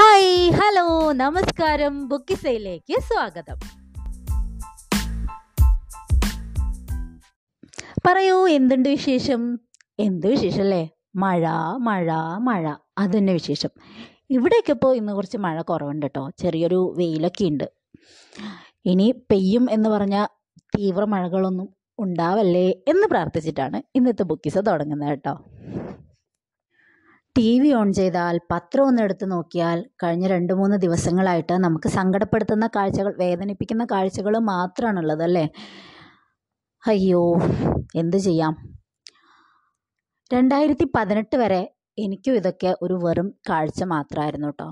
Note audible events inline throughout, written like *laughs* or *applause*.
Hi hello നമസ്കാരം ബുക്കിസയിലേക്ക് സ്വാഗതം. പറയൂ എന്തുണ്ട് വിശേഷം? എന്ത് വിശേഷം അല്ലേ മഴ മഴ മഴ. അത് തന്നെ വിശേഷം. ഇവിടെയൊക്കെ ഇപ്പോൾ ഇന്ന് കുറച്ച് മഴ കുറവുണ്ട് കേട്ടോ. ചെറിയൊരു വെയിലൊക്കെ ഉണ്ട് ഇനി പെയ്യും എന്ന് പറഞ്ഞ തീവ്ര മഴകളൊന്നും ഉണ്ടാവല്ലേ എന്ന് പ്രാർത്ഥിച്ചിട്ടാണ് ഇന്നത്തെ ബുക്കിസ തുടങ്ങുന്നത് കേട്ടോ. ടി വി ഓൺ ചെയ്താൽ പത്രം ഒന്ന് എടുത്ത് നോക്കിയാൽ കഴിഞ്ഞ രണ്ട് മൂന്ന് ദിവസങ്ങളായിട്ട് നമുക്ക് സങ്കടപ്പെടുത്തുന്ന കാഴ്ചകൾ വേദനിപ്പിക്കുന്ന കാഴ്ചകൾ മാത്രമാണുള്ളത് അല്ലേ? അയ്യോ എന്തു ചെയ്യാം? രണ്ടായിരത്തി പതിനെട്ട് വരെ എനിക്കും ഇതൊക്കെ ഒരു വെറും കാഴ്ച മാത്രമായിരുന്നു കേട്ടോ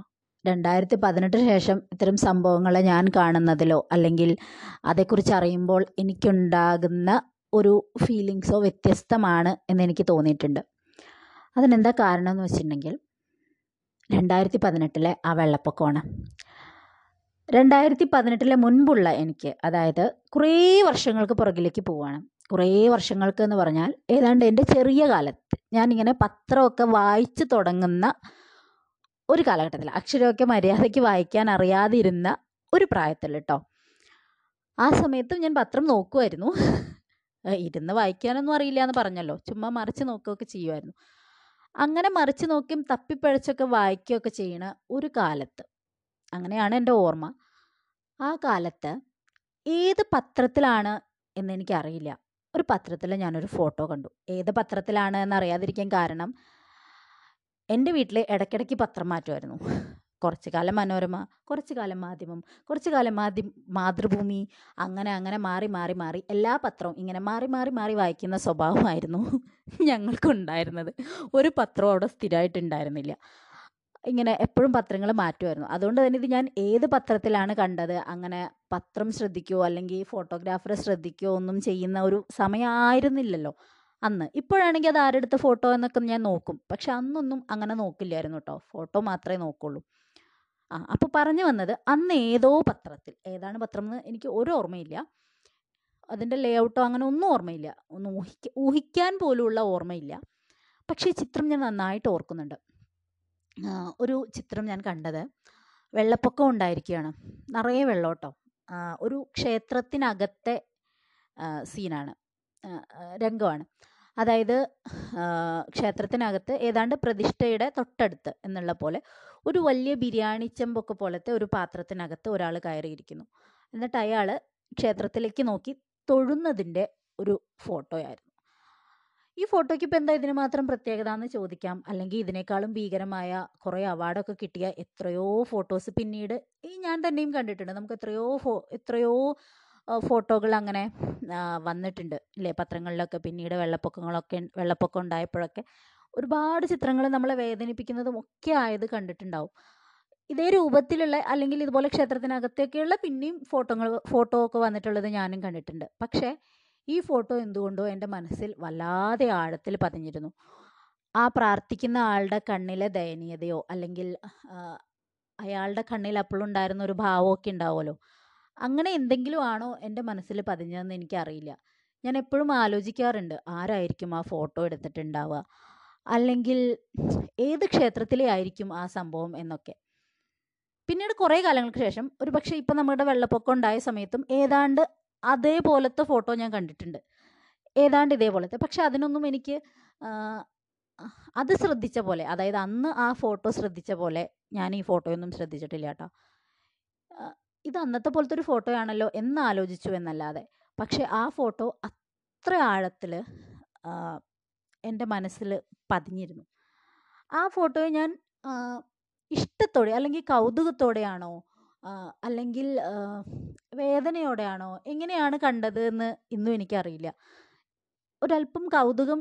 രണ്ടായിരത്തി പതിനെട്ടിന് ശേഷം ഇത്തരം സംഭവങ്ങളെ ഞാൻ കാണുന്നതിലോ അല്ലെങ്കിൽ അതേക്കുറിച്ച് അറിയുമ്പോൾ എനിക്കുണ്ടാകുന്ന ഒരു ഫീലിങ്സോ വ്യത്യസ്തമാണ് എന്ന് എനിക്ക് തോന്നിയിട്ടുണ്ട്. അതിനെന്താ കാരണം എന്ന് വെച്ചിട്ടുണ്ടെങ്കിൽ രണ്ടായിരത്തി പതിനെട്ടിലെ ആ വെള്ളപ്പൊക്കമാണ്. രണ്ടായിരത്തി പതിനെട്ടിലെ മുൻപുള്ള എനിക്ക് അതായത് കുറേ വർഷങ്ങൾക്ക് പുറകിലേക്ക് പോവാണ്. കുറേ വർഷങ്ങൾക്ക് എന്ന് പറഞ്ഞാൽ ഏതാണ്ട് എന്റെ ചെറിയ കാലത്ത് ഞാനിങ്ങനെ പത്രമൊക്കെ വായിച്ചു തുടങ്ങുന്ന ഒരു കാലഘട്ടത്തിൽ അക്ഷരമൊക്കെ മര്യാദയ്ക്ക് വായിക്കാൻ അറിയാതിരുന്ന ഒരു പ്രായത്തിൽ കേട്ടോ ആ സമയത്തും ഞാൻ പത്രം നോക്കുമായിരുന്നു ഇരുന്ന് വായിക്കാനൊന്നും അറിയില്ല എന്ന് പറഞ്ഞല്ലോ. ചുമ്മാ മറിച്ച് നോക്കുകയൊക്കെ ചെയ്യുമായിരുന്നു അങ്ങനെ മറിച്ച് നോക്കിയും തപ്പിപ്പഴച്ചൊക്കെ വായിക്കുകയൊക്കെ ചെയ്യണ ഒരു കാലത്ത്. അങ്ങനെയാണ് എന്റെ ഓർമ്മ. ആ കാലത്ത് ഏത് പത്രത്തിലാണ് എന്നെനിക്കറിയില്ല ഒരു പത്രത്തിൽ ഞാനൊരു ഫോട്ടോ കണ്ടു. ഏത് പത്രത്തിലാണ് എന്നറിയാതിരിക്കാൻ കാരണം എന്റെ വീട്ടിൽ ഇടയ്ക്കിടയ്ക്ക് പത്രം മാറ്റുമായിരുന്നു. കുറച്ച് കാലം മനോരമ കുറച്ച് കാലം മാധ്യമം കുറച്ച് കാലം മാധ്യ മാതൃഭൂമി അങ്ങനെ അങ്ങനെ മാറി മാറി മാറി എല്ലാ പത്രവും ഇങ്ങനെ മാറി മാറി മാറി വായിക്കുന്ന സ്വഭാവമായിരുന്നു *laughs* ഞങ്ങൾക്കുണ്ടായിരുന്നത്. ഒരു പത്രവും അവിടെ സ്ഥിരമായിട്ടുണ്ടായിരുന്നില്ല ഇങ്ങനെ എപ്പോഴും പത്രങ്ങൾ മാറ്റുമായിരുന്നു. അതുകൊണ്ട് തന്നെ ഇത് ഞാൻ ഏത് പത്രത്തിലാണ് കണ്ടത് അങ്ങനെ പത്രം ശ്രദ്ധിക്കുകയോ അല്ലെങ്കിൽ ഫോട്ടോഗ്രാഫറെ ശ്രദ്ധിക്കുകയോ ഒന്നും ചെയ്യുന്ന ഒരു സമയമായിരുന്നില്ലല്ലോ അന്ന്. ഇപ്പോഴാണെങ്കിൽ അത് ആരെടുത്ത ഫോട്ടോ എന്നൊക്കെ ഞാൻ നോക്കും. പക്ഷെ അന്നൊന്നും അങ്ങനെ നോക്കില്ലായിരുന്നു കേട്ടോ. ഫോട്ടോ മാത്രമേ നോക്കുള്ളൂ. ആ അപ്പോൾ പറഞ്ഞു വന്നത് അന്ന് ഏതോ പത്രത്തിൽ ഏതാണ് പത്രം എന്ന് എനിക്ക് ഒരു ഓർമ്മയില്ല. അതിന്റെ ലേ ഔട്ടോ അങ്ങനെ ഒന്നും ഓർമ്മയില്ല. ഒന്ന് ഊഹിക്ക ഊഹിക്കാൻ പോലുമുള്ള ഓർമ്മയില്ല. പക്ഷേ ചിത്രം ഞാൻ നന്നായിട്ട് ഓർക്കുന്നുണ്ട്. ഒരു ചിത്രം ഞാൻ കണ്ടത് വെള്ളപ്പൊക്കം ഉണ്ടായിരിക്കുകയാണ്. നിറയെ വെള്ളോട്ടോ. ഒരു ക്ഷേത്രത്തിനകത്തെ സീനാണ് രംഗമാണ്. അതായത് ക്ഷേത്രത്തിനകത്ത് ഏതാണ്ട് പ്രതിഷ്ഠയുടെ തൊട്ടടുത്ത് എന്നുള്ള പോലെ ഒരു വലിയ ബിരിയാണി ചെമ്പൊക്കെ പോലത്തെ ഒരു പാത്രത്തിനകത്ത് ഒരാൾ കയറിയിരിക്കുന്നു. എന്നിട്ട് അയാൾ ക്ഷേത്രത്തിലേക്ക് നോക്കി തൊഴുന്നതിന്റെ ഒരു ഫോട്ടോയായിരുന്നു. ഈ ഫോട്ടോയ്ക്ക് ഇപ്പം എന്താ ഇതിന് മാത്രം പ്രത്യേകത എന്ന് ചോദിക്കാം? അല്ലെങ്കിൽ ഇതിനേക്കാളും ഭീകരമായ കുറേ അവാർഡൊക്കെ കിട്ടിയ എത്രയോ ഫോട്ടോസ് പിന്നീട് ഈ ഞാൻ തന്നെയും കണ്ടിട്ടുണ്ട്. നമുക്ക് എത്രയോ ഫോ എത്രയോ ഫോട്ടോകൾ അങ്ങനെ വന്നിട്ടുണ്ട് അല്ലേ പത്രങ്ങളിലൊക്കെ പിന്നീട് വെള്ളപ്പൊക്കങ്ങളൊക്കെ വെള്ളപ്പൊക്കം ഉണ്ടായപ്പോഴൊക്കെ ഒരുപാട് ചിത്രങ്ങൾ നമ്മളെ വേദനിപ്പിക്കുന്നതും ഒക്കെ ആയത് കണ്ടിട്ടുണ്ടാവും. ഇതേ രൂപത്തിലുള്ള അല്ലെങ്കിൽ ഇതുപോലെ ക്ഷേത്രത്തിനകത്തൊക്കെയുള്ള പിന്നെയും ഫോട്ടോകൾ ഫോട്ടോ ഒക്കെ വന്നിട്ടുള്ളത് ഞാനും കണ്ടിട്ടുണ്ട്. പക്ഷേ ഈ ഫോട്ടോ എന്തുകൊണ്ടോ എന്റെ മനസ്സിൽ വല്ലാതെ ആഴത്തിൽ പതിഞ്ഞിരുന്നു. ആ പ്രാർത്ഥിക്കുന്ന ആളുടെ കണ്ണിലെ ദയനീയതയോ അല്ലെങ്കിൽ അയാളുടെ കണ്ണിൽ അപ്പോഴുണ്ടായിരുന്ന ഒരു ഭാവമൊക്കെ ഉണ്ടാവുമല്ലോ. അങ്ങനെ എന്തെങ്കിലും ആണോ എന്റെ മനസ്സിൽ പതിഞ്ഞതെന്ന് എനിക്കറിയില്ല. ഞാൻ എപ്പോഴും ആലോചിക്കാറുണ്ട് ആരായിരിക്കും ആ ഫോട്ടോ എടുത്തിട്ടുണ്ടാവുക? അല്ലെങ്കിൽ ഏത് ക്ഷേത്രത്തിലെ ആയിരിക്കും ആ സംഭവം? എന്നൊക്കെ. പിന്നീട് കുറേ കാലങ്ങൾക്ക് ശേഷം ഒരു പക്ഷേ ഇപ്പം നമ്മുടെ വെള്ളപ്പൊക്കം ഉണ്ടായ സമയത്തും ഏതാണ്ട് അതേപോലത്തെ ഫോട്ടോ ഞാൻ കണ്ടിട്ടുണ്ട്. ഏതാണ്ട് ഇതേപോലത്തെ. പക്ഷെ അതിനൊന്നും എനിക്ക് അത് ശ്രദ്ധിച്ച പോലെ അതായത് അന്ന് ആ ഫോട്ടോ ശ്രദ്ധിച്ച പോലെ ഞാൻ ഈ ഫോട്ടോയൊന്നും ശ്രദ്ധിച്ചിട്ടില്ല കേട്ടോ. ഇത് അന്നത്തെ പോലത്തെ ഒരു ഫോട്ടോയാണല്ലോ എന്ന് ആലോചിച്ചു എന്നല്ലാതെ. പക്ഷെ ആ ഫോട്ടോ അത്ര ആഴത്തിൽ എന്റെ മനസ്സിൽ പതിഞ്ഞിരുന്നു. ആ ഫോട്ടോയെ ഞാൻ ഇഷ്ടത്തോടെ അല്ലെങ്കിൽ കൗതുകത്തോടെയാണോ അല്ലെങ്കിൽ വേദനയോടെയാണോ എങ്ങനെയാണ് കണ്ടത് എന്ന് ഇന്നും എനിക്കറിയില്ല. ഒരല്പം കൗതുകം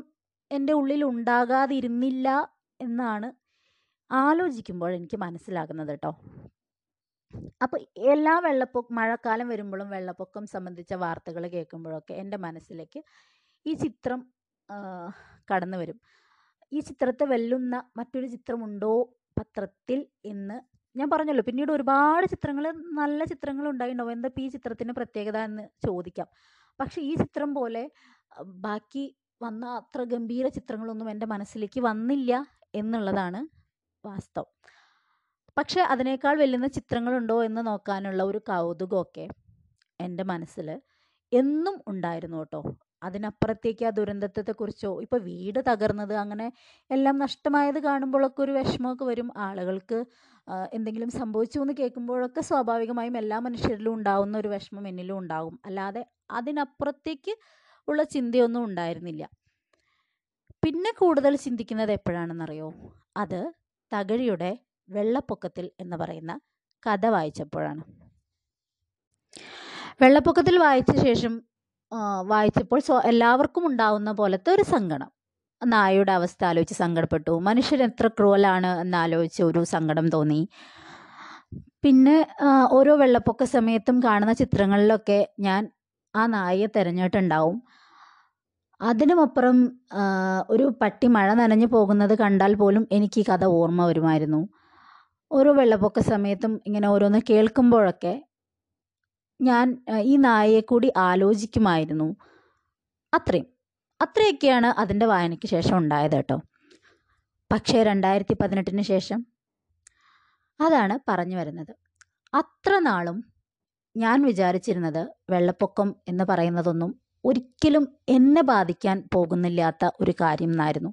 എന്റെ ഉള്ളിൽ ഉണ്ടാകാതിരുന്നില്ല എന്നാണ് ആലോചിക്കുമ്പോൾ എനിക്ക് മനസ്സിലാകുന്നത് കേട്ടോ. അപ്പോൾ എല്ലാ വെള്ളപ്പൊക്കം മഴക്കാലം വരുമ്പോഴും വെള്ളപ്പൊക്കം സംബന്ധിച്ച വാർത്തകൾ കേൾക്കുമ്പോഴൊക്കെ എന്റെ മനസ്സിലേക്ക് ഈ ചിത്രം കടന്നു വരും. ഈ ചിത്രത്തെ വെല്ലുന്ന മറ്റൊരു ചിത്രമുണ്ടോ പത്രത്തിൽ എന്ന് ഞാൻ പറഞ്ഞല്ലോ. പിന്നീട് ഒരുപാട് ചിത്രങ്ങൾ നല്ല ചിത്രങ്ങൾ ഉണ്ടായിട്ടുണ്ടാവും എന്താ ഈ ചിത്രത്തിന് പ്രത്യേകത എന്ന് ചോദിക്കാം. പക്ഷെ ഈ ചിത്രം പോലെ ബാക്കി വന്ന അത്ര ഗംഭീര ചിത്രങ്ങളൊന്നും എന്റെ മനസ്സിലേക്ക് വന്നില്ല എന്നുള്ളതാണ് വാസ്തവം. പക്ഷേ അതിനേക്കാൾ വെല്ലുന്ന ചിത്രങ്ങളുണ്ടോ എന്ന് നോക്കാനുള്ള ഒരു കൗതുകമൊക്കെ എന്റെ മനസ്സിൽ എന്നും ഉണ്ടായിരുന്നു കേട്ടോ. അതിനപ്പുറത്തേക്ക് ആ ദുരന്തത്തെക്കുറിച്ചോ ഇപ്പോൾ വീട് തകർന്നത് അങ്ങനെ എല്ലാം നഷ്ടമായത് കാണുമ്പോഴൊക്കെ ഒരു വിഷമമൊക്കെ വരും. ആളുകൾക്ക് എന്തെങ്കിലും സംഭവിച്ചു എന്ന് കേൾക്കുമ്പോഴൊക്കെ സ്വാഭാവികമായും എല്ലാ മനുഷ്യരിലും ഉണ്ടാവുന്ന ഒരു വിഷമം എന്നിലും ഉണ്ടാകും അല്ലാതെ അതിനപ്പുറത്തേക്ക് ഉള്ള ചിന്തയൊന്നും ഉണ്ടായിരുന്നില്ല. പിന്നെ കൂടുതൽ ചിന്തിക്കുന്നത് എപ്പോഴാണെന്നറിയോ? അത് തകഴിയുടെ വെള്ളപ്പൊക്കത്തിൽ എന്ന് പറയുന്ന കഥ വായിച്ചപ്പോഴാണ്. വെള്ളപ്പൊക്കത്തിൽ വായിച്ച ശേഷം വായിച്ചപ്പോൾ സ്വ എല്ലാവർക്കും ഉണ്ടാവുന്ന പോലത്തെ ഒരു സങ്കടം. നായയുടെ അവസ്ഥ ആലോചിച്ച് സങ്കടപ്പെട്ടു. മനുഷ്യൻ എത്ര ക്രൂവലാണ് എന്നാലോചിച്ച് ഒരു സങ്കടം തോന്നി. പിന്നെ ഓരോ വെള്ളപ്പൊക്ക സമയത്തും കാണുന്ന ചിത്രങ്ങളിലൊക്കെ ഞാൻ ആ നായയെ തിരഞ്ഞിട്ടുണ്ടാവും. അതിനുമപ്പുറം ഒരു പട്ടി മഴ നനഞ്ഞു പോകുന്നത് കണ്ടാൽ പോലും എനിക്ക് ഈ കഥ ഓർമ്മ വരുമായിരുന്നു. ഓരോ വെള്ളപ്പൊക്ക സമയത്തും ഇങ്ങനെ ഓരോന്ന് കേൾക്കുമ്പോഴൊക്കെ ഞാൻ ഈ നായയെ കൂടി ആലോചിക്കുമായിരുന്നു. അത്രയും. അത്രയൊക്കെയാണ് അതിന്റെ വായനയ്ക്ക് ശേഷം ഉണ്ടായത് കേട്ടോ. പക്ഷേ രണ്ടായിരത്തി പതിനെട്ടിന് ശേഷം അതാണ് പറഞ്ഞു വരുന്നത്. അത്ര നാളും ഞാൻ വിചാരിച്ചിരുന്നത് വെള്ളപ്പൊക്കം എന്ന് പറയുന്നതൊന്നും ഒരിക്കലും എന്നെ ബാധിക്കാൻ പോകുന്നില്ലാത്ത ഒരു കാര്യം എന്നായിരുന്നു.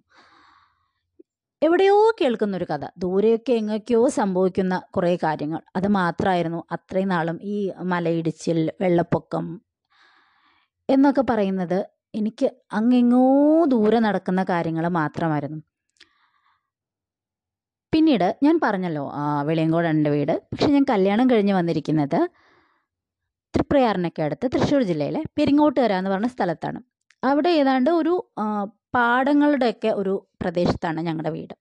എവിടെയോ കേൾക്കുന്ന ഒരു കഥ. ദൂരെയൊക്കെ എങ്ങൊക്കെയോ സംഭവിക്കുന്ന കുറേ കാര്യങ്ങൾ. അത് മാത്രമായിരുന്നു അത്രയും നാളും ഈ മലയിടിച്ചിൽ വെള്ളപ്പൊക്കം എന്നൊക്കെ പറയുന്നത് എനിക്ക് അങ്ങെങ്ങോ ദൂരെ നടക്കുന്ന കാര്യങ്ങൾ മാത്രമായിരുന്നു. പിന്നീട് ഞാൻ പറഞ്ഞല്ലോ വെളിയങ്കോട് എന്റെ വീട്. പക്ഷെ ഞാൻ കല്യാണം കഴിഞ്ഞ് വന്നിരിക്കുന്നത് തൃപ്രയാറിനൊക്കെ അടുത്ത് തൃശ്ശൂർ ജില്ലയിലെ പെരിങ്ങോട്ടുകര എന്ന് പറഞ്ഞ സ്ഥലത്താണ്. അവിടെ ഏതാണ്ട് ഒരു പാടങ്ങളുടെയൊക്കെ ഒരു പ്രദേശത്താണ് ഞങ്ങളുടെ വീട്.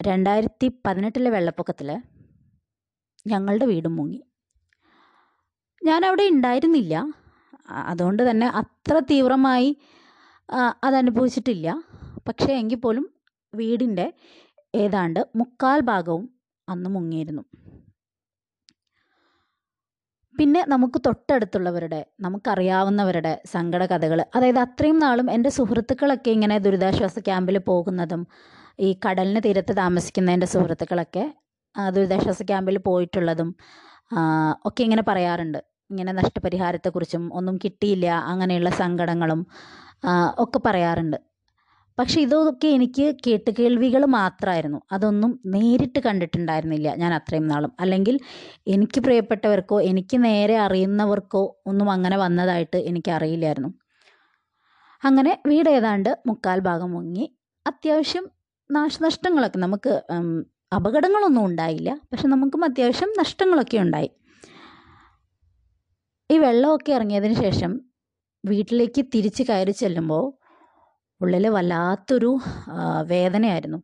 രണ്ടായിരത്തി പതിനെട്ടിലെ വെള്ളപ്പൊക്കത്തിൽ ഞങ്ങളുടെ വീട് മുങ്ങി. ഞാനവിടെ ഉണ്ടായിരുന്നില്ല അതുകൊണ്ട് തന്നെ അത്ര തീവ്രമായി അതനുഭവിച്ചിട്ടില്ല. പക്ഷേ എങ്കിൽ പോലും വീടിന്റെ ഏതാണ്ട് മുക്കാൽ ഭാഗവും അന്ന് മുങ്ങിയിരുന്നു. പിന്നെ നമുക്ക് തൊട്ടടുത്തുള്ളവരുടെ നമുക്കറിയാവുന്നവരുടെ സങ്കട കഥകൾ അതായത് അത്രയും നാളും എന്റെ സുഹൃത്തുക്കളൊക്കെ ഇങ്ങനെ ദുരിതാശ്വാസ ക്യാമ്പിൽ പോകുന്നതും ഈ കടലിന് തീരത്ത് താമസിക്കുന്ന എന്റെ സുഹൃത്തുക്കളൊക്കെ ദുരിതാശ്വാസ ക്യാമ്പിൽ പോയിട്ടുള്ളതും ഒക്കെ ഇങ്ങനെ പറയാറുണ്ട്. ഇങ്ങനെ നഷ്ടപരിഹാരത്തെക്കുറിച്ചും ഒന്നും കിട്ടിയില്ല അങ്ങനെയുള്ള സങ്കടങ്ങളും ഒക്കെ പറയാറുണ്ട്. പക്ഷെ ഇതൊക്കെ എനിക്ക് കേട്ടുകേൾവികൾ മാത്രമായിരുന്നു അതൊന്നും നേരിട്ട് കണ്ടിട്ടുണ്ടായിരുന്നില്ല ഞാൻ അത്രയും നാളും. അല്ലെങ്കിൽ എനിക്ക് പ്രിയപ്പെട്ടവർക്കോ എനിക്ക് നേരെ അറിയുന്നവർക്കോ ഒന്നും അങ്ങനെ വന്നതായിട്ട് എനിക്ക് അറിയില്ലായിരുന്നു അങ്ങനെ വീട് ഏതാണ്ട് മുക്കാൽ ഭാഗം മുങ്ങി. അത്യാവശ്യം നാശനഷ്ടങ്ങളൊക്കെ നമുക്ക് അപകടങ്ങളൊന്നും ഉണ്ടായില്ല. പക്ഷെ നമുക്കും അത്യാവശ്യം നഷ്ടങ്ങളൊക്കെ ഉണ്ടായി. ഈ വെള്ളമൊക്കെ ഇറങ്ങിയതിന് ശേഷം വീട്ടിലേക്ക് തിരിച്ച് കയറി ചെല്ലുമ്പോൾ ഉള്ളിൽ വല്ലാത്തൊരു വേദനയായിരുന്നു.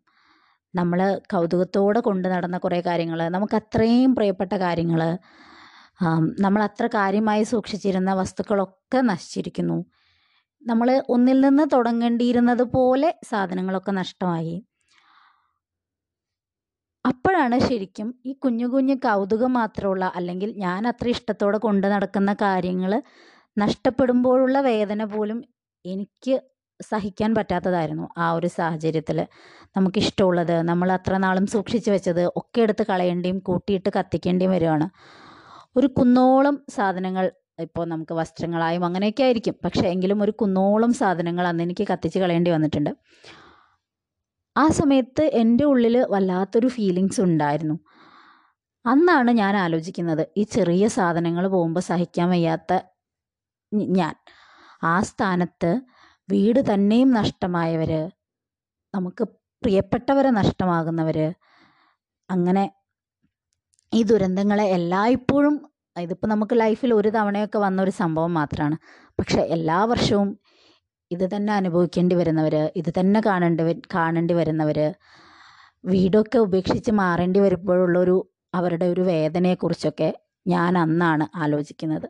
നമ്മൾ കൗതുകത്തോടെ കൊണ്ട് നടന്ന കുറേ കാര്യങ്ങൾ നമുക്ക് അത്രയും പ്രിയപ്പെട്ട കാര്യങ്ങൾ നമ്മൾ അത്ര കാര്യമായി സൂക്ഷിച്ചിരുന്ന വസ്തുക്കളൊക്കെ നശിച്ചിരിക്കുന്നു. നമ്മൾ ഒന്നിൽ നിന്ന് തുടങ്ങേണ്ടിയിരുന്നത് പോലെ സാധനങ്ങളൊക്കെ നഷ്ടമായി. അപ്പോഴാണ് ശരിക്കും ഈ കുഞ്ഞു കുഞ്ഞു കൗതുകം മാത്രമുള്ള അല്ലെങ്കിൽ ഞാൻ അത്ര ഇഷ്ടത്തോടെ കൊണ്ട് നടക്കുന്ന കാര്യങ്ങൾ നഷ്ടപ്പെടുമ്പോഴുള്ള വേദന പോലും എനിക്ക് സഹിക്കാൻ പറ്റാത്തതായിരുന്നു ആ ഒരു സാഹചര്യത്തിൽ. നമുക്കിഷ്ടമുള്ളത് നമ്മൾ അത്ര നാളും സൂക്ഷിച്ചു വെച്ചത് ഒക്കെ എടുത്ത് കളയേണ്ടിയും കൂട്ടിയിട്ട് കത്തിക്കേണ്ടിയും വരികയാണ് ഒരു കുന്നോളം സാധനങ്ങൾ ഇപ്പോൾ നമുക്ക് വസ്ത്രങ്ങളായും അങ്ങനെയൊക്കെ ആയിരിക്കും. പക്ഷേ എങ്കിലും ഒരു കുന്നോളം സാധനങ്ങൾ അന്ന് എനിക്ക് കത്തിച്ച് കളയേണ്ടി വന്നിട്ടുണ്ട്. ആ സമയത്ത് എന്റെ ഉള്ളിൽ വല്ലാത്തൊരു ഫീലിങ്സ് ഉണ്ടായിരുന്നു. അന്നാണ് ഞാൻ ആലോചിക്കുന്നത് ഈ ചെറിയ സാധനങ്ങൾ പോകുമ്പോൾ സഹിക്കാൻ വയ്യാത്ത ഞാൻ ആ സ്ഥാനത്ത് വീട് തന്നെയും നഷ്ടമായവർ നമുക്ക് പ്രിയപ്പെട്ടവരെ നഷ്ടമാകുന്നവർ അങ്ങനെ ഈ ദുരന്തങ്ങളെ എല്ലായ്പ്പോഴും ഇതിപ്പോൾ നമുക്ക് ലൈഫിൽ ഒരു തവണയൊക്കെ വന്ന ഒരു സംഭവം മാത്രമാണ് പക്ഷെ എല്ലാ വർഷവും ഇത് തന്നെ അനുഭവിക്കേണ്ടി വരുന്നവർ ഇത് തന്നെ കാണേണ്ടി കാണേണ്ടി വരുന്നവർ വീടൊക്കെ ഉപേക്ഷിച്ച് മാറേണ്ടി വരുമ്പോഴുള്ളൊരു അവരുടെ ഒരു വേദനയെക്കുറിച്ചൊക്കെ ഞാൻ അന്നാണ് ആലോചിക്കുന്നത്.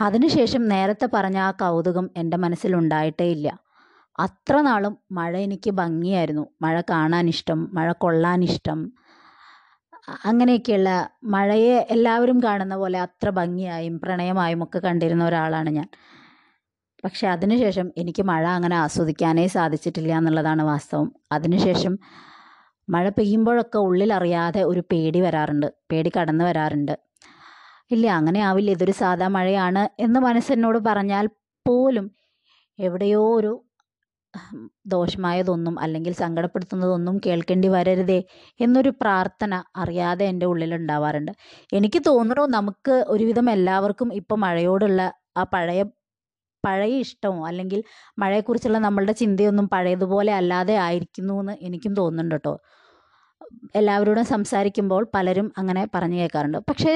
അതിനുശേഷം നേരത്തെ പറഞ്ഞ ആ കൗതുകം എന്റെ മനസ്സിലുണ്ടായിട്ടേ ഇല്ല. അത്ര നാളും മഴ എനിക്ക് ഭംഗിയായിരുന്നു. മഴ കാണാൻ ഇഷ്ടം മഴ അ- അങ്ങനെയൊക്കെയുള്ള മഴയെ എല്ലാവരും കാണുന്ന പോലെ അത്ര ഭംഗിയായും പ്രണയമായും ഒക്കെ കണ്ടിരുന്ന ഒരാളാണ് ഞാൻ. പക്ഷെ അതിനുശേഷം എനിക്ക് മഴ അങ്ങനെ ആസ്വദിക്കാനേ സാധിച്ചിട്ടില്ല എന്നുള്ളതാണ് വാസ്തവം. അതിനുശേഷം മഴ പെയ്യുമ്പോഴൊക്കെ ഉള്ളിലറിയാതെ ഒരു പേടി വരാറുണ്ട്. പേടി കടന്നു വരാറുണ്ട്. ഇല്ല അങ്ങനെ ആവില്ല. ഇതൊരു സാധാ മഴയാണ് എന്ന് മനസ്സെന്നോട് പറഞ്ഞാൽ പോലും എവിടെയോ ഒരു ദോഷമായതൊന്നും അല്ലെങ്കിൽ സങ്കടപ്പെടുത്തുന്നതൊന്നും കേൾക്കേണ്ടി വരരുതേ എന്നൊരു പ്രാർത്ഥന അറിയാതെ എന്റെ ഉള്ളിലുണ്ടാവാറുണ്ട്. എനിക്ക് തോന്നുന്നു നമുക്ക് ഒരുവിധം എല്ലാവർക്കും ഇപ്പോൾ മഴയോടുള്ള ആ പഴയ പഴയ ഇഷ്ടമോ അല്ലെങ്കിൽ മഴയെക്കുറിച്ചുള്ള നമ്മളുടെ ചിന്തയൊന്നും പഴയതുപോലെ അല്ലാതെ ആയിരിക്കുന്നു എന്ന് എനിക്കും തോന്നുന്നുണ്ട് കേട്ടോ. എല്ലാവരോടും സംസാരിക്കുമ്പോൾ പലരും അങ്ങനെ പറഞ്ഞു കേൾക്കാറുണ്ട്. പക്ഷേ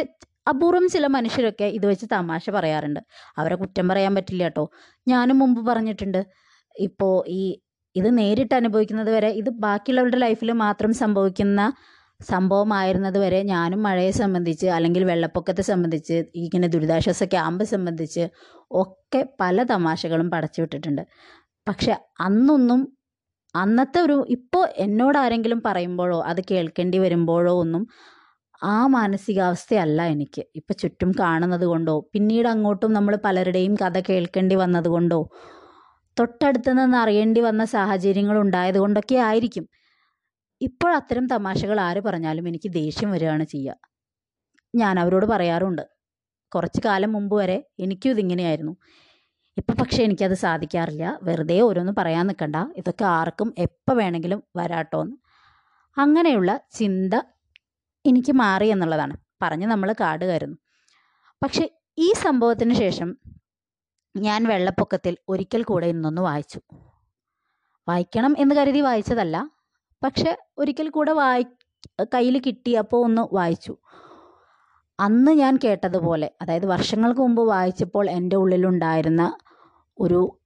അപൂർവം ചില മനുഷ്യരൊക്കെ ഇത് വെച്ച് തമാശ പറയാറുണ്ട്. അവരെ കുറ്റം പറയാൻ പറ്റില്ല കേട്ടോ ഞാനും മുമ്പ് പറഞ്ഞിട്ടുണ്ട്. ഇപ്പോൾ ഈ ഇത് നേരിട്ട് അനുഭവിക്കുന്നത് വരെ ഇത് ബാക്കിയുള്ളവരുടെ ലൈഫിൽ മാത്രം സംഭവിക്കുന്ന സംഭവമായിരുന്നത് വരെ ഞാനും മഴയെ സംബന്ധിച്ച് അല്ലെങ്കിൽ വെള്ളപ്പൊക്കത്തെ സംബന്ധിച്ച് ഇങ്ങനെ ദുരിതാശ്വാസ ക്യാമ്പ് സംബന്ധിച്ച് ഒക്കെ പല തമാശകളും പടച്ചു വിട്ടിട്ടുണ്ട്. പക്ഷെ അന്നൊന്നും അന്നത്തെ ഒരു ഇപ്പോൾ എന്നോട് ആരെങ്കിലും പറയുമ്പോഴോ അത് കേൾക്കേണ്ടി വരുമ്പോഴോ ഒന്നും ആ മാനസികാവസ്ഥയല്ല എനിക്ക്. ഇപ്പം ചുറ്റും കാണുന്നത് കൊണ്ടോ പിന്നീട് അങ്ങോട്ടും നമ്മൾ പലരുടെയും കഥ കേൾക്കേണ്ടി വന്നത് കൊണ്ടോ തൊട്ടടുത്ത് നിന്ന് അറിയേണ്ടി വന്ന സാഹചര്യങ്ങൾ ഉണ്ടായത് കൊണ്ടൊക്കെ ആയിരിക്കും. ഇപ്പോൾ അത്തരം തമാശകൾ ആര് പറഞ്ഞാലും എനിക്ക് ദേഷ്യം വരികയാണ് ചെയ്യുക ഞാൻ അവരോട് പറയാറുണ്ട് കുറച്ച് കാലം മുമ്പ് വരെ എനിക്കും ഇതിങ്ങനെയായിരുന്നു. ഇപ്പം പക്ഷേ എനിക്കത് സാധിക്കാറില്ല. വെറുതെ ഓരോന്ന് പറയാൻ നിൽക്കണ്ട ഇതൊക്കെ ആർക്കും എപ്പോൾ വേണമെങ്കിലും വരാട്ടോ എന്ന് അങ്ങനെയുള്ള ചിന്ത എനിക്ക് മാറി എന്നുള്ളതാണ്. പറഞ്ഞ് നമ്മൾ കാട് പക്ഷെ ഈ സംഭവത്തിന് ശേഷം ഞാൻ വെള്ളപ്പൊക്കത്തിൽ ഒരിക്കൽ കൂടെ ഇന്നൊന്ന് വായിച്ചു. വായിക്കണം എന്ന് കരുതി വായിച്ചതല്ല. പക്ഷെ ഒരിക്കൽ കൂടെ വായി കയ്യിൽ കിട്ടിയപ്പോൾ ഒന്ന് വായിച്ചു. അന്ന് ഞാൻ കേട്ടതുപോലെ അതായത് വർഷങ്ങൾക്ക് മുമ്പ് വായിച്ചപ്പോൾ എന്റെ ഉള്ളിലുണ്ടായിരുന്ന ഒരു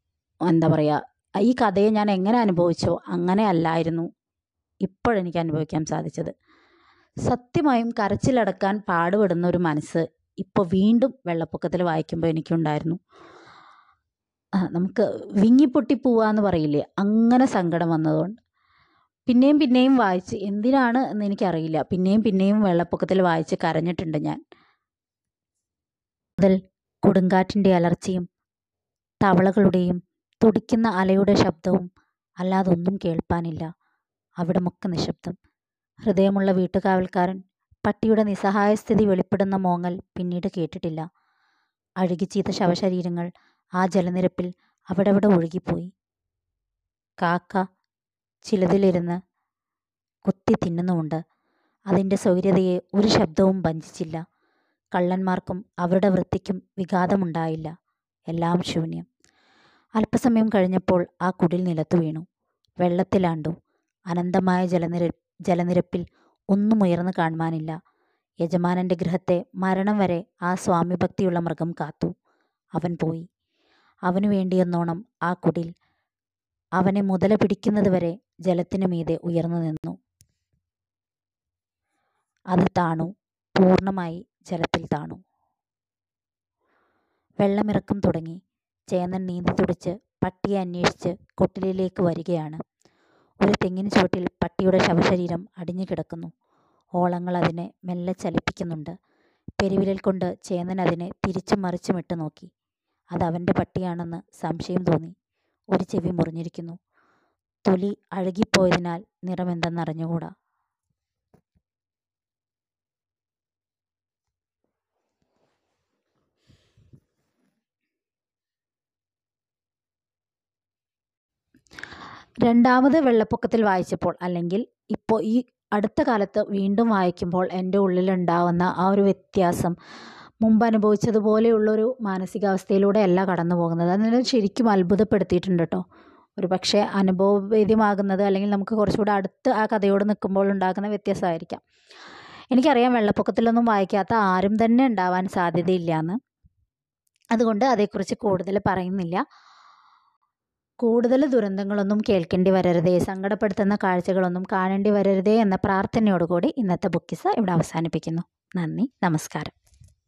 എന്താ പറയുക ഈ കഥയെ ഞാൻ എങ്ങനെ അനുഭവിച്ചോ അങ്ങനെ അല്ലായിരുന്നു ഇപ്പോഴെനിക്ക് അനുഭവിക്കാൻ സാധിച്ചത്. സത്യമായും കരച്ചിലടക്കാൻ പാടുപെടുന്ന ഒരു മനസ്സ് ഇപ്പോൾ വീണ്ടും വെള്ളപ്പൊക്കത്തിൽ വായിക്കുമ്പോൾ എനിക്കുണ്ടായിരുന്നു. നമുക്ക് വിങ്ങിപ്പൊട്ടി പോവാന്ന് പറയില്ലേ? അങ്ങനെ സങ്കടം വന്നതുകൊണ്ട്. പിന്നെയും പിന്നെയും വായിച്ച് എന്തിനാണ് എന്ന് എനിക്കറിയില്ല. പിന്നെയും പിന്നെയും വെള്ളപ്പൊക്കത്തിൽ വായിച്ച് കരഞ്ഞിട്ടുണ്ട് ഞാൻ. മുതൽ കൊടുങ്കാറ്റിന്റെ അലർച്ചയും തവളകളുടെയും തുടിക്കുന്ന അലയുടെ ശബ്ദവും അല്ലാതൊന്നും കേൾപ്പാനില്ല. അവിടമൊക്കെ നിശബ്ദം. ഹൃദയമുള്ള വീട്ടുകാവൽക്കാരൻ പട്ടിയുടെ നിസ്സഹായ സ്ഥിതി വെളിപ്പെടുന്ന മോങ്ങൽ പിന്നീട് കേട്ടിട്ടില്ല. അഴുകിച്ചീത്ത ശവശരീരങ്ങൾ ആ ജലനിരപ്പിൽ അവിടവിടെ ഒഴുകിപ്പോയി. കാക്ക ചിലതിലിരുന്ന് കുത്തി തിന്നുന്നുമുണ്ട്. അതിന്റെ സൗര്യതയെ ഒരു ശബ്ദവും വഞ്ചിച്ചില്ല കള്ളന്മാർക്കും അവരുടെ വൃത്തിക്കും വിഘാതമുണ്ടായില്ല. എല്ലാം ശൂന്യം. അല്പസമയം കഴിഞ്ഞപ്പോൾ ആ കുടിൽ നിലത്തു വീണു. വെള്ളത്തിലാണ്ടു. അനന്തമായ ജലനിര ജലനിരപ്പിൽ ഒന്നും ഉയർന്നു കാണുവാനില്ല. യജമാനന്റെ ഗൃഹത്തെ മരണം വരെ ആ സ്വാമിഭക്തിയുള്ള മൃഗം കാത്തു. അവൻ പോയി. അവനു വേണ്ടിയെന്നോണം ആ കുടിൽ അവനെ മുതല പിടിക്കുന്നത് വരെ ജലത്തിനു മീതെ ഉയർന്നു നിന്നു. അത് താണു. പൂർണമായി ജലത്തിൽ താണു. വെള്ളമിറക്കം തുടങ്ങി. ചേന്നൻ നീന്തി തുടിച്ച് പട്ടിയെ അന്വേഷിച്ച് കൊട്ടിലിലേക്ക് വരികയാണ്. ഒരു തെങ്ങിൻ ചുവട്ടിൽ പട്ടിയുടെ ശവശരീരം അടിഞ്ഞു കിടക്കുന്നു. ഓളങ്ങൾ അതിനെ മെല്ലെ ചലിപ്പിക്കുന്നുണ്ട്. പെരുവിരൽ കൊണ്ട് ചേന്നൻ അതിനെ തിരിച്ചും മറിച്ചും ഇട്ട് നോക്കി. അത് അവന്റെ പട്ടിയാണെന്ന് സംശയം തോന്നി. ഒരു ചെവി മുറിഞ്ഞിരിക്കുന്നു. തൊലി അഴുകിപ്പോയതിനാൽ നിറമെന്തെന്നറിഞ്ഞുകൂടാ. രണ്ടാമത് വെള്ളപ്പൊക്കത്തിൽ വായിച്ചപ്പോൾ അല്ലെങ്കിൽ ഇപ്പോൾ ഈ അടുത്ത കാലത്ത് വീണ്ടും വായിക്കുമ്പോൾ എന്റെ ഉള്ളിലുണ്ടാവുന്ന ആ ഒരു വ്യത്യാസം മുമ്പ് അനുഭവിച്ചതുപോലെയുള്ളൊരു മാനസികാവസ്ഥയിലൂടെ അല്ല കടന്നു പോകുന്നത് അതിനെ ശരിക്കും അത്ഭുതപ്പെടുത്തിയിട്ടുണ്ട് കേട്ടോ ഒരു പക്ഷേ അനുഭവവേദ്യമാകുന്നത് അല്ലെങ്കിൽ നമുക്ക് കുറച്ചുകൂടെ അടുത്ത് ആ കഥയോട് നിൽക്കുമ്പോൾ ഉണ്ടാകുന്ന വ്യത്യാസമായിരിക്കാം. എനിക്കറിയാം വെള്ളപ്പൊക്കത്തിലൊന്നും വായിക്കാത്ത ആരും തന്നെ ഉണ്ടാവാൻ സാധ്യതയില്ല എന്ന്. അതുകൊണ്ട് അതേക്കുറിച്ച് കൂടുതൽ പറയുന്നില്ല. കൂടുതൽ ദുരന്തങ്ങളൊന്നും കേൾക്കേണ്ടി വരരുതേ സങ്കടപ്പെടുത്തുന്ന കാഴ്ചകളൊന്നും കാണേണ്ടി വരരുതേ എന്ന പ്രാർത്ഥനയോടുകൂടി ഇന്നത്തെ ബുക്കിസ ഇവിടെ അവസാനിപ്പിക്കുന്നു. നന്ദി നമസ്കാരം.